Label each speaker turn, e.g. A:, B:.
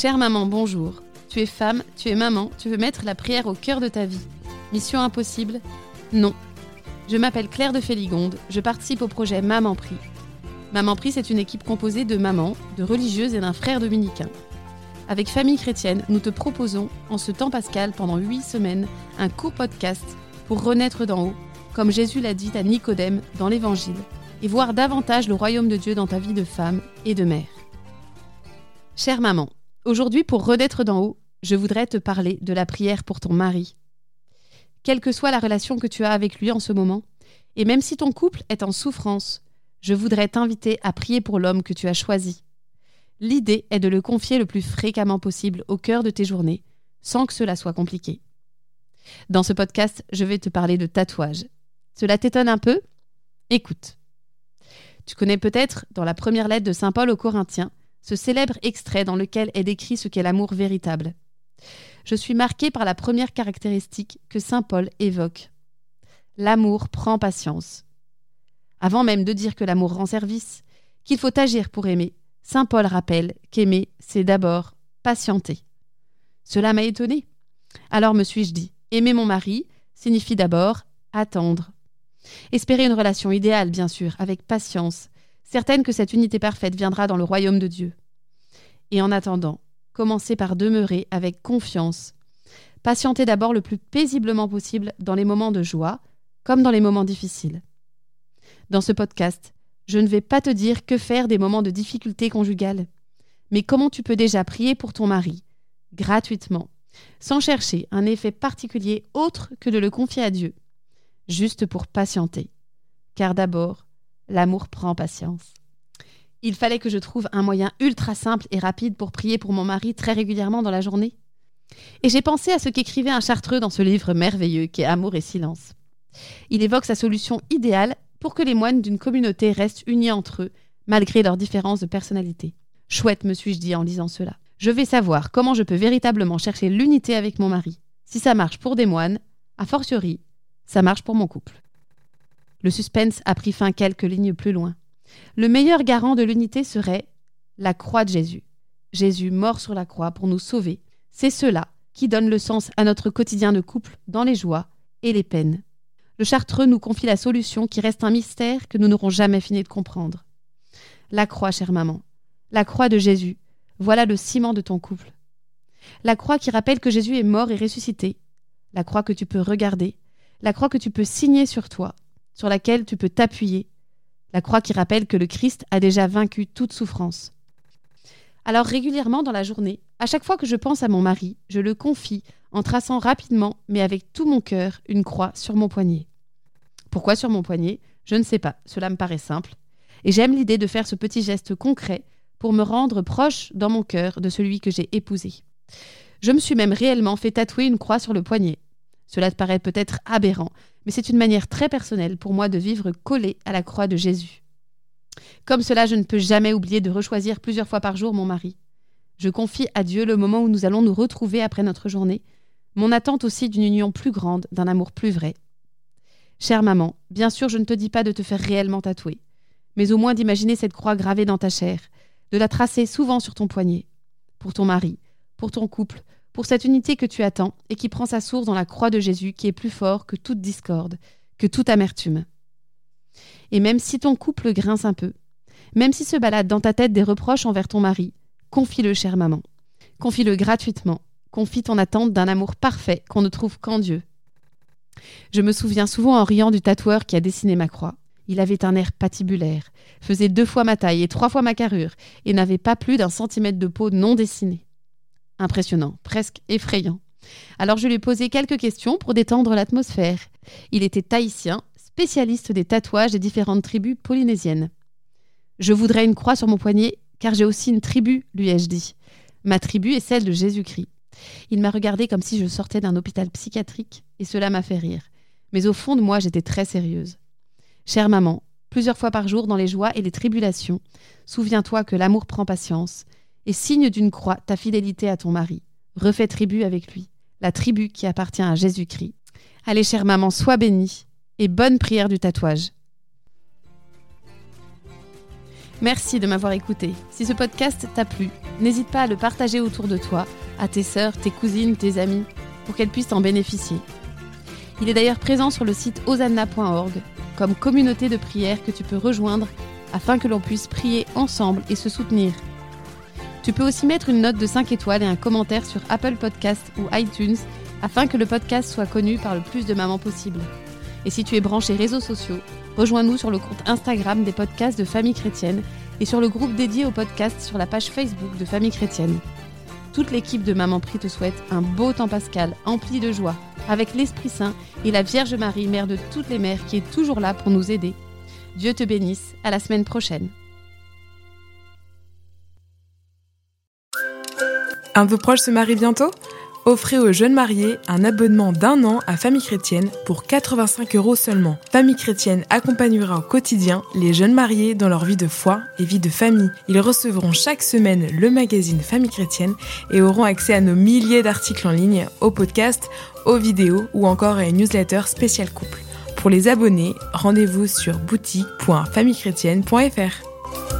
A: Chère maman, bonjour. Tu es femme, tu es maman, tu veux mettre la prière au cœur de ta vie. Mission impossible Non. Je m'appelle Claire de Féligonde, je participe au projet Maman Prie. Maman Prie, c'est une équipe composée de mamans, de religieuses et d'un frère dominicain. Avec Famille Chrétienne, nous te proposons, en ce temps pascal, pendant huit semaines, un court podcast pour renaître d'en haut, comme Jésus l'a dit à Nicodème dans l'Évangile, et voir davantage le royaume de Dieu dans ta vie de femme et de mère. Chère maman, aujourd'hui pour renaître d'en haut, je voudrais te parler de la prière pour ton mari. Quelle que soit la relation que tu as avec lui en ce moment, et même si ton couple est en souffrance, je voudrais t'inviter à prier pour l'homme que tu as choisi. L'idée est de le confier le plus fréquemment possible au cœur de tes journées, sans que cela soit compliqué. Dans ce podcast, je vais te parler de tatouage. Cela t'étonne un peu? Écoute. Tu connais peut-être, dans la première lettre de Saint Paul aux Corinthiens, ce célèbre extrait dans lequel est décrit ce qu'est l'amour véritable. Je suis marqué par la première caractéristique que Saint Paul évoque. L'amour prend patience. Avant même de dire que l'amour rend service, qu'il faut agir pour aimer, Saint Paul rappelle qu'aimer, c'est d'abord patienter. Cela m'a étonné. Alors me suis-je dit, aimer mon mari signifie d'abord attendre. Espérer une relation idéale, bien sûr, avec patience, certaine que cette unité parfaite viendra dans le royaume de Dieu. Et en attendant, commencer par demeurer avec confiance, patienter d'abord le plus paisiblement possible dans les moments de joie comme dans les moments difficiles. Dans ce podcast, je ne vais pas te dire que faire des moments de difficulté conjugale, mais comment tu peux déjà prier pour ton mari, gratuitement, sans chercher un effet particulier autre que de le confier à Dieu, juste pour patienter. Car d'abord, l'amour prend patience. Il fallait que je trouve un moyen ultra simple et rapide pour prier pour mon mari très régulièrement dans la journée. Et j'ai pensé à ce qu'écrivait un chartreux dans ce livre merveilleux qu'est Amour et silence. Il évoque sa solution idéale pour que les moines d'une communauté restent unis entre eux, malgré leurs différences de personnalité. Chouette, me suis-je dit en lisant cela. Je vais savoir comment je peux véritablement chercher l'unité avec mon mari. Si ça marche pour des moines, a fortiori, ça marche pour mon couple. Le suspense a pris fin quelques lignes plus loin. Le meilleur garant de l'unité serait la croix de Jésus. Jésus mort sur la croix pour nous sauver. C'est cela qui donne le sens à notre quotidien de couple dans les joies et les peines. Le Chartreux nous confie la solution qui reste un mystère que nous n'aurons jamais fini de comprendre. La croix, chère maman, la croix de Jésus, voilà le ciment de ton couple. La croix qui rappelle que Jésus est mort et ressuscité, la croix que tu peux regarder, la croix que tu peux signer sur toi, sur laquelle tu peux t'appuyer, la croix qui rappelle que le Christ a déjà vaincu toute souffrance. Alors régulièrement dans la journée, à chaque fois que je pense à mon mari, je le confie en traçant rapidement, mais avec tout mon cœur, une croix sur mon poignet. Pourquoi sur mon poignet? Je ne sais pas, cela me paraît simple. Et j'aime l'idée de faire ce petit geste concret pour me rendre proche dans mon cœur de celui que j'ai épousé. Je me suis même réellement fait tatouer une croix sur le poignet. Cela te paraît peut-être aberrant, mais c'est une manière très personnelle pour moi de vivre collé à la croix de Jésus. Comme cela, je ne peux jamais oublier de rechoisir plusieurs fois par jour mon mari. Je confie à Dieu le moment où nous allons nous retrouver après notre journée, mon attente aussi d'une union plus grande, d'un amour plus vrai. Chère maman, bien sûr, je ne te dis pas de te faire réellement tatouer, mais au moins d'imaginer cette croix gravée dans ta chair, de la tracer souvent sur ton poignet. Pour ton mari, pour ton couple, pour cette unité que tu attends et qui prend sa source dans la croix de Jésus qui est plus fort que toute discorde, que toute amertume. Et même si ton couple grince un peu, même si se balade dans ta tête des reproches envers ton mari, confie-le, chère maman. Confie-le gratuitement. Confie ton attente d'un amour parfait qu'on ne trouve qu'en Dieu, je me souviens souvent en riant du tatoueur qui a dessiné ma croix. Il avait un air patibulaire, faisait deux fois ma taille et trois fois ma carrure, et n'avait pas plus d'un centimètre de peau non dessinée. Impressionnant, presque effrayant. Alors je lui ai posé quelques questions pour détendre l'atmosphère. Il était tahitien, spécialiste des tatouages des différentes tribus polynésiennes. Je voudrais une croix sur mon poignet, car j'ai aussi une tribu, lui ai-je dit. Ma tribu est celle de Jésus-Christ. Il m'a regardé comme si je sortais d'un hôpital psychiatrique, et cela m'a fait rire. Mais au fond de moi, j'étais très sérieuse. Chère maman, plusieurs fois par jour dans les joies et les tribulations, souviens-toi que l'amour prend patience, et signe d'une croix ta fidélité à ton mari. Refais tribu avec lui, la tribu qui appartient à Jésus-Christ. Allez, chère maman, sois bénie, et bonne prière du tatouage. Merci de m'avoir écouté. Si ce podcast t'a plu, N'hésite pas à le partager autour de toi, à tes sœurs, tes cousines, tes amis, pour qu'elles puissent en bénéficier. Il est d'ailleurs présent sur le site osanna.org comme communauté de prière que tu peux rejoindre afin que l'on puisse prier ensemble et se soutenir. Tu peux aussi mettre une note de 5 étoiles et un commentaire sur Apple Podcast ou iTunes afin que le podcast soit connu par le plus de mamans possible. Et si tu es branché réseaux sociaux, rejoins-nous sur le compte Instagram des podcasts de Famille Chrétienne et sur le groupe dédié au podcast sur la page Facebook de Famille Chrétienne. Toute l'équipe de Maman Prie te souhaite un beau temps pascal empli de joie, avec l'Esprit Saint et la Vierge Marie, mère de toutes les mères, qui est toujours là pour nous aider. Dieu te bénisse, à la semaine prochaine.
B: Un de vos proches se marie bientôt? Offrez aux jeunes mariés un abonnement d'un an à Famille Chrétienne pour 85 euros seulement. Famille Chrétienne accompagnera au quotidien les jeunes mariés dans leur vie de foi et vie de famille. Ils recevront chaque semaine le magazine Famille Chrétienne et auront accès à nos milliers d'articles en ligne, aux podcasts, aux vidéos ou encore à une newsletter spéciale couple. Pour les abonnés, rendez-vous sur boutique.famillechrétienne.fr.